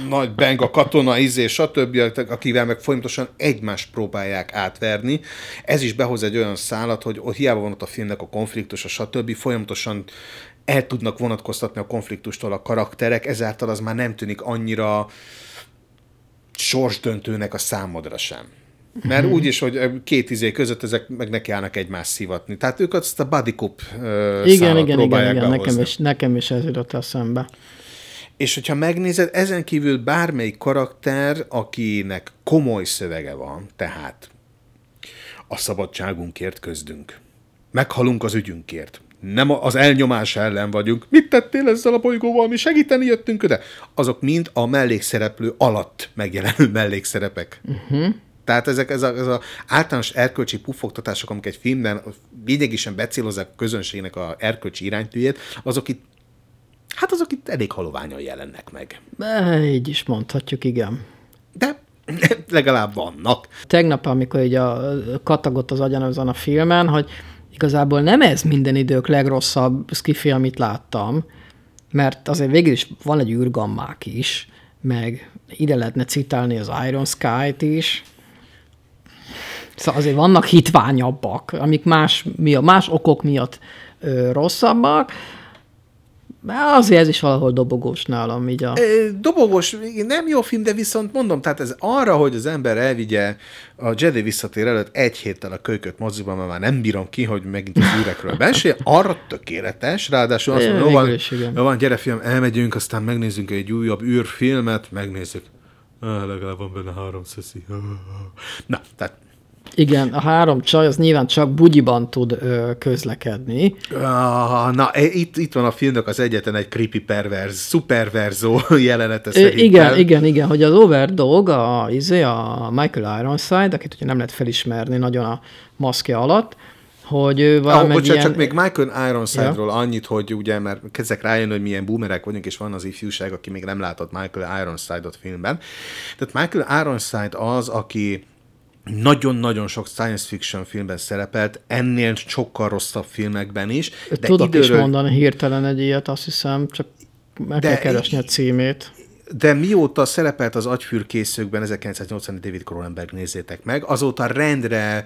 Speaker 1: nagy beng a katona, izé, stb., akivel meg folyamatosan egymást próbálják átverni. Ez is behoz egy olyan szállat, hogy ott hiába van ott a filmnek a konfliktus, a stb., folyamatosan el tudnak vonatkoztatni a konfliktustól a karakterek, ezáltal az már nem tűnik annyira sorsdöntőnek a számodra sem. Mert mm-hmm. úgyis, hogy két izé között ezek meg nekiállnak egymást szivatni. Tehát ők azt a body cup
Speaker 2: igen, igen, igen, igen, nekem is, nekem is ez jutott eszembe.
Speaker 1: És hogyha megnézed, ezen kívül bármelyik karakter, akinek komoly szövege van, tehát a szabadságunkért közdünk. Meghalunk az ügyünkért. Nem az elnyomás ellen vagyunk. Mit tettél ezzel a bolygóval? Mi segíteni jöttünk de Azok mind a mellékszereplő alatt megjelenő [laughs] mellékszerepek. Uh-huh. Tehát ezek ez a, ez a általános erkölcsi puffogtatások, amik egy filmben lényegesen becélozzák a közönségnek a erkölcsi iránytűjét, azok itt hát azok itt elég haloványan jelennek meg.
Speaker 2: Így is mondhatjuk, igen.
Speaker 1: De [laughs] legalább vannak.
Speaker 2: Tegnap, amikor így a, katagott az agyam azon a filmen, hogy igazából nem ez minden idők legrosszabb skifi, amit láttam, mert azért végül is van egy űrgammák is, meg ide lehetne citálni az Iron Sky-t is, Szóval azért vannak hitványabbak, amik más, más okok miatt ö, rosszabbak, Azért ez is valahol dobogós nálam. Így a...
Speaker 1: Dobogós, nem jó film, de viszont mondom, tehát ez arra, hogy az ember elvigye a Jedi visszatér előtt egy héttel a kölyköt moziban, mert már nem bírom ki, hogy megint az űrekről beszél, arra tökéletes, ráadásul azt mondom, van, jó van, gyere fiam, elmegyünk, aztán megnézzünk egy újabb űrfilmet, megnézzük. Ah, legalább van benne három szeszi. Na, tehát
Speaker 2: igen, a három csaj az nyilván csak bugyiban tud ö, közlekedni.
Speaker 1: Ah, na, e, itt, itt van a filmnek az egyetlen egy creepy perverz, superverzó [laughs] jelenete szerintem.
Speaker 2: Igen, igen, igen, hogy az Overdog, a, izé, a Michael Ironside, akit ugye nem lehet felismerni nagyon a maszkja alatt, hogy ő
Speaker 1: valami ah, bocsánat, ilyen... csak még Michael Ironside-ról ja. annyit, hogy ugye, mert kezdek rájönni, hogy milyen boomerek vagyunk, és van az ifjúság, aki még nem látott Michael Ironside-ot filmben. Tehát Michael Ironside az, aki nagyon-nagyon sok science fiction filmben szerepelt, ennél sokkal rosszabb filmekben is.
Speaker 2: De Tudok időről... is mondani hirtelen egy ilyet, azt hiszem, csak meg de kell keresni a címét.
Speaker 1: De mióta szerepelt az agyfürkészőkben 1980 David Cronenberg, nézzétek meg, azóta rendre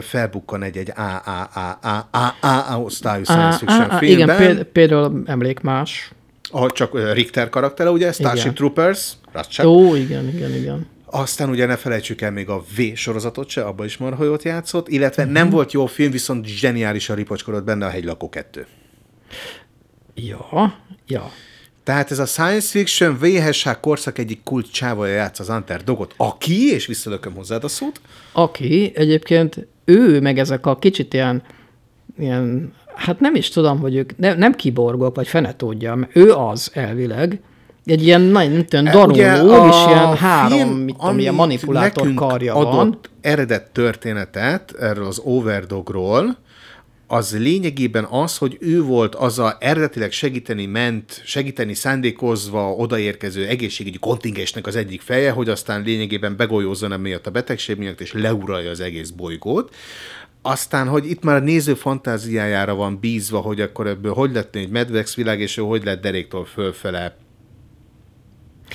Speaker 1: felbukkan egy-egy A-A-A-A-A osztályú science fiction filmben.
Speaker 2: Igen, például emlék más.
Speaker 1: Ahol csak Richter karaktere, ugye, Starship. Troopers,
Speaker 2: Ó, igen, igen, igen.
Speaker 1: Aztán ugye ne felejtsük el még a V sorozatot se, abban is marha jót játszott, illetve mm-hmm. nem volt jó film, viszont zseniálisan ripocskodott benne a Hegylakó 2.
Speaker 2: Ja, ja.
Speaker 1: Tehát ez a science fiction VHS korszak egyik kult csávaja játsz az Dogot. Aki, és visszalököm hozzád a szót.
Speaker 2: Aki, egyébként ő, meg ezek a kicsit ilyen, ilyen hát nem is tudom, hogy ők ne, nem kiborgok, vagy fene tudja, ő az elvileg, egy ilyen nagyon tudom, daruló, és ilyen három, mit tudom, ilyen manipulátor karja adott van.
Speaker 1: eredet történetet erről az Overdogról, az lényegében az, hogy ő volt az a eredetileg segíteni ment, segíteni szándékozva odaérkező egészségügyi kontingensnek az egyik feje, hogy aztán lényegében begolyózzon emiatt a betegség miatt, és leuralja az egész bolygót. Aztán, hogy itt már a néző fantáziájára van bízva, hogy akkor ebből hogy lett egy medvex világ, és ő hogy lett deréktől fölfele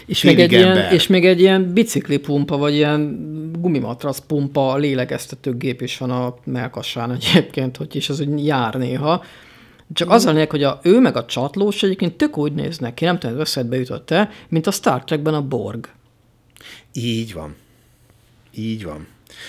Speaker 2: és még, egy ilyen, és még egy ilyen biciklipumpa, vagy ilyen gumimatrasz pumpa lélegeztetőgép is van a melkassán egyébként, hogy is az úgy jár néha. Csak az a lényeg, hogy a, ő meg a csatlós egyébként tök úgy néznek ki, nem tudom, összedbe jutott-e, mint a Star Trekben a Borg.
Speaker 1: Így van. Így van.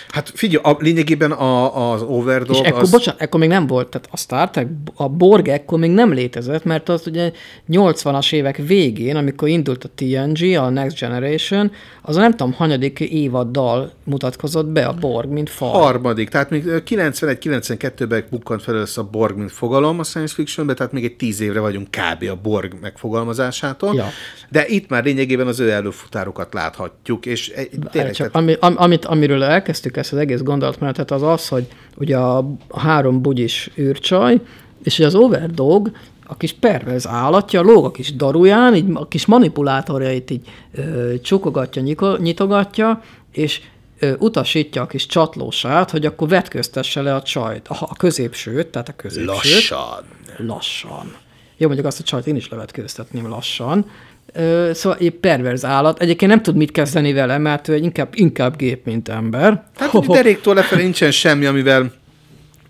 Speaker 1: Hát figyelj, a, lényegében a, az Overdog
Speaker 2: És ekkor,
Speaker 1: az...
Speaker 2: bocsánat, ekkor még nem volt, tehát a Star Trek, a Borg ekkor még nem létezett, mert az ugye 80-as évek végén, amikor indult a TNG, a Next Generation, az a nem tudom, hanyadik évaddal mutatkozott be a Borg, mint faj.
Speaker 1: Harmadik, tehát még 91-92-ben bukkant fel először a Borg, mint fogalom a science fictionben, tehát még egy tíz évre vagyunk kb. a Borg megfogalmazásától,
Speaker 2: Ja.
Speaker 1: de itt már lényegében az ő előfutárokat láthatjuk, és egy- tényleg,
Speaker 2: Csak
Speaker 1: tehát,
Speaker 2: ami, am, amit, amiről elkezdtük ezt az egész gondolatmenetet, az az, hogy ugye a, három bugyis űrcsaj, és hogy az Overdog, a kis pervez állatja, lóg a kis daruján, így a kis manipulátorjait így ö, csukogatja, nyiko, nyitogatja, és ö, utasítja a kis csatlósát, hogy akkor vetköztesse le a csajt, a, a középsőt, tehát a középsőt.
Speaker 1: lassan.
Speaker 2: Lassan. Jó, mondjuk azt a csajt én is levetkőztetném lassan. Ö, szóval egy perverz állat. Egyébként nem tud mit kezdeni vele, mert ő inkább, inkább gép, mint ember.
Speaker 1: Hát hogy deréktől lefelé nincsen semmi, amivel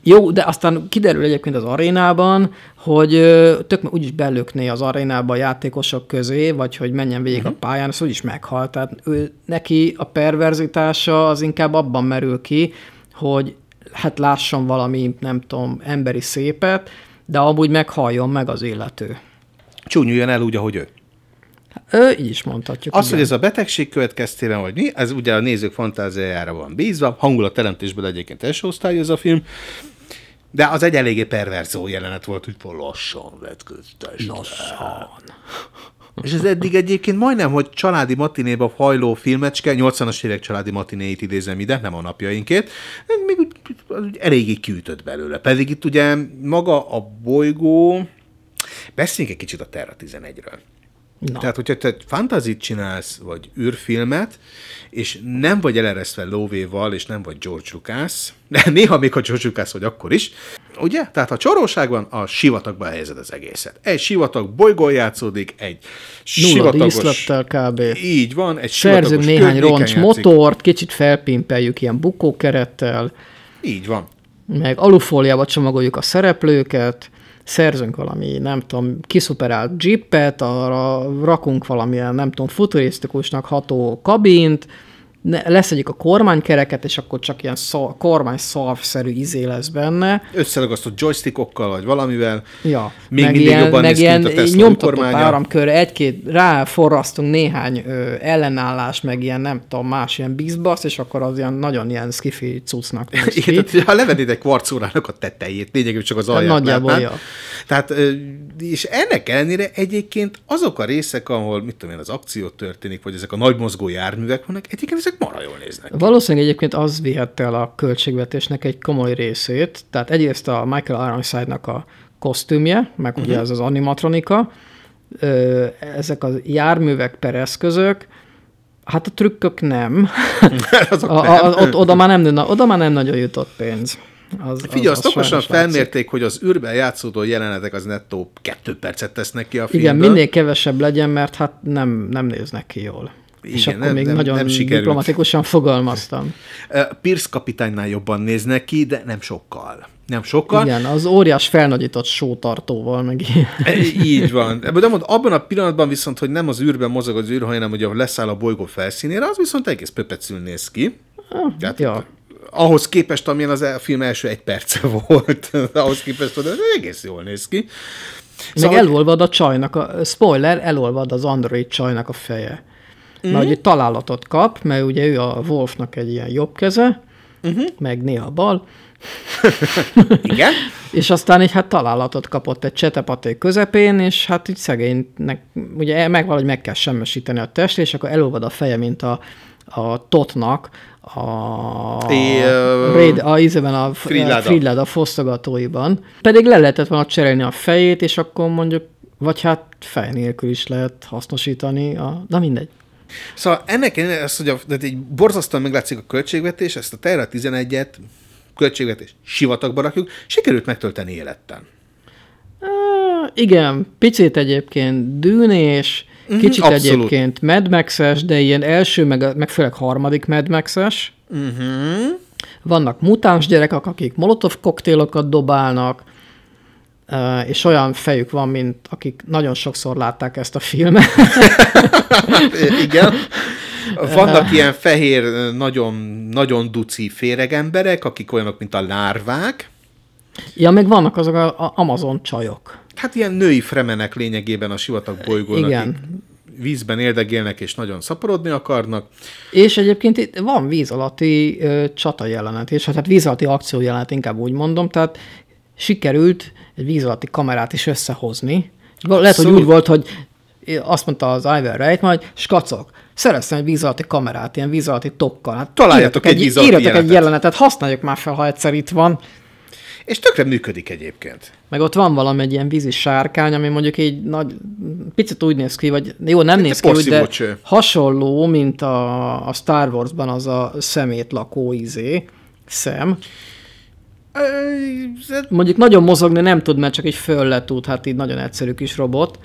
Speaker 2: Jó, de aztán kiderül egyébként az arénában, hogy tök úgyis belökné az arénába a játékosok közé, vagy hogy menjen végig uh-huh. a pályán, az úgyis meghalt. Tehát ő, neki a perverzitása az inkább abban merül ki, hogy hát lásson valami, nem tudom, emberi szépet, de amúgy meghalljon meg az illető.
Speaker 1: csúnyuljon el úgy, ahogy ő.
Speaker 2: Ő, így is mondhatjuk.
Speaker 1: Az,
Speaker 2: igen.
Speaker 1: hogy ez a betegség következtében, vagy mi, ez ugye a nézők fantáziájára van bízva, hangulatteremtésből egyébként első osztályú ez a film, de az egy eléggé perverzó jelenet volt, hogy lassan vetköztes.
Speaker 2: Lassan.
Speaker 1: És ez eddig egyébként majdnem, hogy családi matinéba hajló filmecske, 80-as évek családi matinéit idézem ide, nem a napjainkét, még úgy, úgy eléggé kiütött belőle. Pedig itt ugye maga a bolygó, beszéljünk egy kicsit a Terra 11-ről.
Speaker 2: Na.
Speaker 1: Tehát, hogyha te fantazit csinálsz, vagy űrfilmet, és nem vagy eleresztve lóvéval, és nem vagy George Lucas, [laughs] de néha még a George Lucas vagy akkor is, ugye? Tehát ha csorróság van, a sivatagba helyezed az egészet. Egy sivatag bolygón játszódik, egy
Speaker 2: Nulla
Speaker 1: sivatagos...
Speaker 2: díszlettel kb.
Speaker 1: Így van, egy
Speaker 2: Szerzünk néhány roncs
Speaker 1: játszik.
Speaker 2: motort, kicsit felpimpeljük ilyen bukókerettel,
Speaker 1: Így van.
Speaker 2: meg alufóliába csomagoljuk a szereplőket, szerzünk valami, nem tudom, kiszuperált jeepet, arra rakunk valamilyen, nem tudom, futurisztikusnak ható kabint, ne, leszedjük a kormánykereket, és akkor csak ilyen szar, kormány szarvszerű izé lesz benne.
Speaker 1: Összeragasztott joystickokkal, vagy valamivel.
Speaker 2: Ja,
Speaker 1: Még
Speaker 2: meg
Speaker 1: mindig
Speaker 2: ilyen,
Speaker 1: jobban
Speaker 2: meg ilyen
Speaker 1: a Tesla
Speaker 2: nyomtatott
Speaker 1: kormánya.
Speaker 2: áramkörre, egy-két, ráforrasztunk néhány ö, ellenállás, meg ilyen, nem tudom, más ilyen bizbasz, és akkor az ilyen nagyon ilyen skifi cuccnak néz [laughs] ki.
Speaker 1: Igen, tehát, ha levennéd egy kvarcórának a tetejét, lényegében csak az alját
Speaker 2: nagyjából,
Speaker 1: látnád.
Speaker 2: ja.
Speaker 1: Tehát, és ennek ellenére egyébként azok a részek, ahol, mit tudom én, az akció történik, vagy ezek a nagy mozgó járművek vannak, egyébként ezek mara jól néznek.
Speaker 2: Valószínűleg egyébként az vihette el a költségvetésnek egy komoly részét, tehát egyrészt a Michael Ironside-nak a kosztümje, meg uh-huh. ugye ez az animatronika, ezek a járművek per eszközök, hát a trükkök nem. [laughs]
Speaker 1: Azok
Speaker 2: a, a, ott, oda, már nem, oda már nem nagyon jutott pénz. Az,
Speaker 1: Figyelj, azt okosan
Speaker 2: sajnos látszik.
Speaker 1: felmérték, hogy az űrben játszódó jelenetek az nettó kettő percet tesznek ki a
Speaker 2: Igen,
Speaker 1: filmből.
Speaker 2: minél kevesebb legyen, mert hát nem, nem néznek ki jól. Igen, és akkor
Speaker 1: nem-
Speaker 2: még
Speaker 1: nem-
Speaker 2: nagyon
Speaker 1: nem sikerült.
Speaker 2: diplomatikusan fogalmaztam.
Speaker 1: Pierce kapitánynál jobban néznek ki, de nem sokkal. Nem sokkal.
Speaker 2: Igen, az óriás felnagyított sótartóval, meg.
Speaker 1: E, Így van. De mond, abban a pillanatban viszont, hogy nem az űrben mozog az űr, hanem hogy leszáll a bolygó felszínére, az viszont egész pöpecül néz ki. Tehát,
Speaker 2: ja.
Speaker 1: Ahhoz képest, amilyen az a film első egy perce [laughs] volt, ahhoz képest, hogy egész jól néz ki.
Speaker 2: Meg
Speaker 1: Szóval,
Speaker 2: elolvad a csajnak, a, spoiler, elolvad az android csajnak a feje. Mm. Mert ugye találatot kap, mert ugye ő a Wolfnak egy ilyen jobb keze, uh-huh. meg néha bal, [laughs]
Speaker 1: igen, [laughs]
Speaker 2: és aztán egy hát találatot kapott egy csetepaté közepén, és hát így szegénynek, ugye meg valahogy meg kell semmesíteni a test, és akkor elolvad a feje, mint a, a Totnak, a,
Speaker 1: É, ö,
Speaker 2: Raid, a, ízében a.
Speaker 1: Friláda
Speaker 2: fosztogatóiban. Pedig le lehetett volna cserélni a fejét, és akkor mondjuk, vagy hát fej nélkül is lehet hasznosítani, a, na mindegy.
Speaker 1: Szóval ennek ellenére az, hogy a, de egy borzasztóan meglátszik a költségvetés, ezt a Terra 11-et költségvetés sivatagba rakjuk, sikerült megtölteni élettel.
Speaker 2: Á, igen, picit egyébként dűnés,
Speaker 1: Mhm,
Speaker 2: kicsit
Speaker 1: abszolút.
Speaker 2: egyébként Mad Max-es, de ilyen első, meg, meg főleg harmadik Mad Max-es.
Speaker 1: Uh-huh.
Speaker 2: Vannak mutáns gyerekek, akik molotov koktélokat dobálnak, és olyan fejük van, mint akik nagyon sokszor látták ezt a filmet. [laughs]
Speaker 1: Igen. Vannak ilyen fehér, nagyon, nagyon duci féreg emberek, akik olyanok, mint a lárvák.
Speaker 2: Ja, meg vannak azok a Amazon csajok.
Speaker 1: Hát ilyen női fremenek lényegében a sivatag bolygón, Igen. vízben éldegélnek és nagyon szaporodni akarnak.
Speaker 2: És egyébként itt van víz alatti ö, csata jelenet, és hát víz alatti akció jelenet, inkább úgy mondom, tehát sikerült egy víz alatti kamerát is összehozni. Lehet, hogy úgy volt, hogy azt mondta az Iver Wright majd, skacok, szereztem egy víz alatti kamerát, ilyen víz alatti tokkal. Hát
Speaker 1: Találjatok egy, egy víz alatti
Speaker 2: jelenetet. egy jelenetet, használjuk már fel, ha egyszer itt van.
Speaker 1: És tökre működik egyébként.
Speaker 2: Meg ott van valami egy ilyen vízi sárkány, ami mondjuk egy nagy, picit úgy néz ki, vagy jó, nem néz ki úgy, de hasonló, mint a, a Star Wars-ban az a szemét lakó izé, szem. Mondjuk nagyon mozogni nem tud, mert csak egy föl tud, hát így nagyon egyszerű kis robot.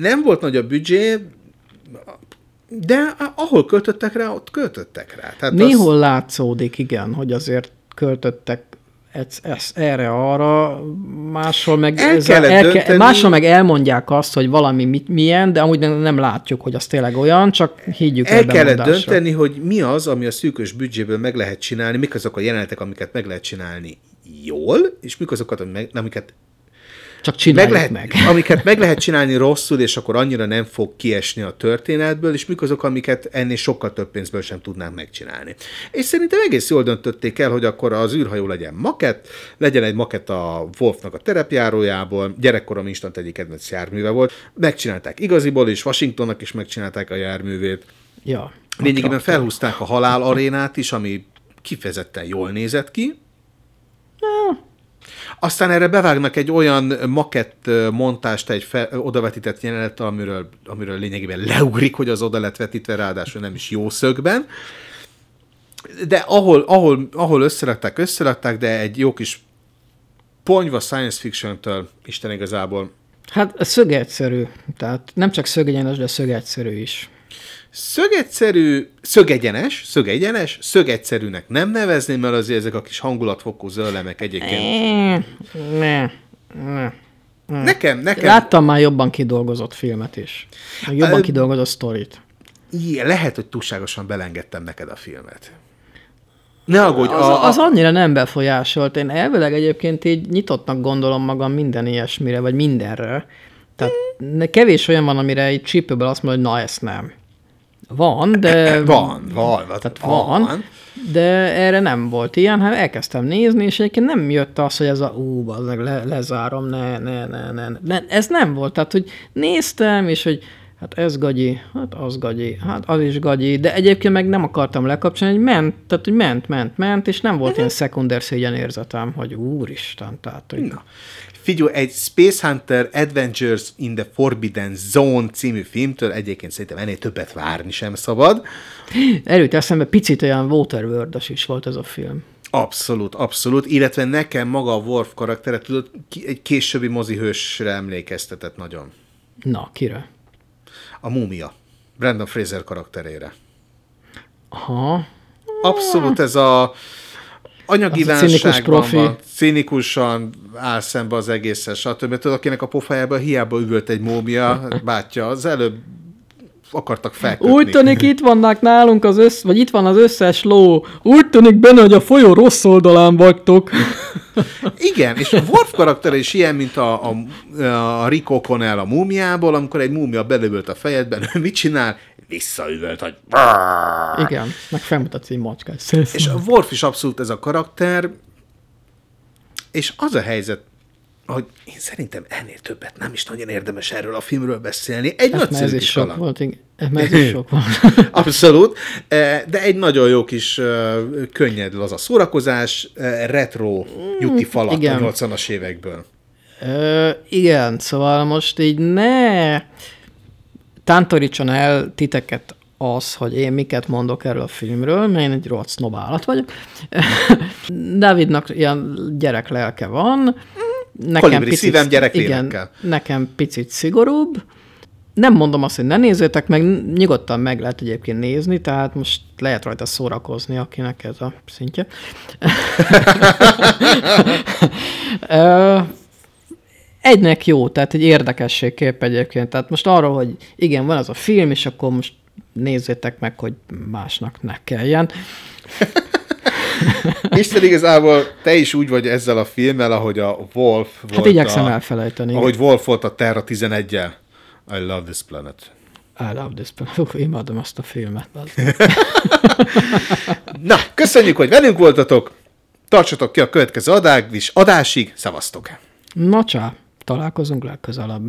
Speaker 1: Nem volt nagy a büdzsé, de ahol költöttek rá, ott költöttek rá.
Speaker 2: Tehát Néhol az... látszódik, igen, hogy azért költöttek ez, ez, erre, arra, máshol meg,
Speaker 1: el ez el
Speaker 2: dönteni. máshol meg elmondják azt, hogy valami mit, milyen, de amúgy nem látjuk, hogy az tényleg olyan, csak higgyük
Speaker 1: el kellett dönteni, hogy mi az, ami a szűkös büdzséből meg lehet csinálni, mik azok a jelenetek, amiket meg lehet csinálni jól, és mik azokat, amiket
Speaker 2: csak csináljuk meg, lehet, meg. [laughs]
Speaker 1: Amiket meg lehet csinálni rosszul, és akkor annyira nem fog kiesni a történetből, és mik azok, amiket ennél sokkal több pénzből sem tudnánk megcsinálni. És szerintem egész jól döntötték el, hogy akkor az űrhajó legyen makett, legyen egy makett a Wolfnak a terepjárójából, gyerekkorom instant egyik kedvenc járműve volt, megcsinálták igaziból, és Washingtonnak is megcsinálták a járművét.
Speaker 2: Ja.
Speaker 1: Lényegében felhúzták a halál arénát is, ami kifejezetten jól nézett ki. Aztán erre bevágnak egy olyan makett montást, egy fe, odavetített jelenet, amiről, amiről lényegében leugrik, hogy az oda lett vetítve, ráadásul nem is jó szögben. De ahol, ahol, ahol összerakták, összerakták, de egy jó kis ponyva science fiction-től, Isten igazából.
Speaker 2: Hát szög egyszerű. Tehát nem csak szögegyenes, de szög egyszerű is.
Speaker 1: Szögegyszerű, szögegyenes, szögegyenes, szögegyszerűnek nem nevezném, mert azért ezek a kis hangulatfokú zöllemek egyébként.
Speaker 2: Ne, ne.
Speaker 1: Nekem, nekem...
Speaker 2: Láttam már jobban kidolgozott filmet is. Meg jobban kidolgozott sztorit.
Speaker 1: Lehet, hogy túlságosan belengedtem neked a filmet. Ne aggódj.
Speaker 2: Az, a, az annyira nem befolyásolt. Én elvileg egyébként így nyitottnak gondolom magam minden ilyesmire, vagy mindenre. Tehát kevés olyan van, amire egy csípőből azt mondja, hogy na ezt nem. Van, de... [coughs]
Speaker 1: Van, van.
Speaker 2: Tehát van, van, de erre nem volt ilyen, hát elkezdtem nézni, és egyébként nem jött az, hogy ez a ú, bazdmeg, le, lezárom, ne, ne, ne, ne, ne. Ez nem volt, tehát, hogy néztem, és hogy hát ez gagyi, hát az gagyi, hát az is gagyi, de egyébként meg nem akartam lekapcsolni, hogy ment, tehát, hogy ment, ment, ment, és nem volt uh-huh. ilyen szekunder szégyen érzetem, hogy úristen, tehát, hogy... Na.
Speaker 1: Figyelj, egy Space Hunter Adventures in the Forbidden Zone című filmtől egyébként szerintem ennél többet várni sem szabad.
Speaker 2: Erőt eszembe picit olyan waterworld is volt ez a film.
Speaker 1: Abszolút, abszolút, illetve nekem maga a Worf karaktere, tudod, egy későbbi mozihősre emlékeztetett nagyon.
Speaker 2: Na, kire?
Speaker 1: A múmia. Brandon Fraser karakterére.
Speaker 2: Aha.
Speaker 1: Abszolút ez a anyagi válságban van, cinikusan áll szembe az egészen, stb. Tudod, akinek a pofájában hiába üvölt egy mómia, bátya, az előbb akartak felkötni.
Speaker 2: Úgy tűnik, itt vannak nálunk az össz, vagy itt van az összes ló. Úgy tűnik benne, hogy a folyó rossz oldalán vagytok. [laughs]
Speaker 1: Igen, és a Worf karakter is ilyen, mint a, a, a Rico Connell a múmiából, amikor egy múmia belövölt a fejedben, ő mit csinál? Visszaüvölt, hogy...
Speaker 2: Igen, meg felmutatsz egy macskát.
Speaker 1: És a Worf is abszolút ez a karakter, és az a helyzet, hogy én szerintem ennél többet nem is nagyon érdemes erről a filmről beszélni. Egy hát nagyszerű ez is
Speaker 2: sok kaland. volt, igen. Ez is [laughs] sok volt. [laughs]
Speaker 1: Abszolút, e, de egy nagyon jó kis könnyed a szórakozás, e, retro juti mm, falat igen. a 80-as évekből.
Speaker 2: Ö, igen, szóval most így ne tántorítson el titeket az, hogy én miket mondok erről a filmről, mert én egy rossz sznobálat vagyok. [laughs] Davidnak ilyen gyerek lelke van.
Speaker 1: Nekem Kolibri picit, szívem gyerek
Speaker 2: igen, nekem picit szigorúbb. Nem mondom azt, hogy ne nézzétek meg, nyugodtan meg lehet egyébként nézni, tehát most lehet rajta szórakozni, akinek ez a szintje. [laughs] Egynek jó, tehát egy érdekességkép egyébként. Tehát most arról, hogy igen, van az a film, és akkor most nézzétek meg, hogy másnak ne kelljen. [laughs]
Speaker 1: Isten igazából te is úgy vagy ezzel a filmmel, ahogy a Wolf volt
Speaker 2: Hát igyekszem
Speaker 1: a,
Speaker 2: elfelejteni.
Speaker 1: Ahogy Wolf volt a Terra 11-jel. I love this planet.
Speaker 2: I love this planet. Uf, imádom azt a filmet. [laughs]
Speaker 1: Na, köszönjük, hogy velünk voltatok. Tartsatok ki a következő adás, adásig. Szevasztok!
Speaker 2: Na csá, találkozunk legközelebb.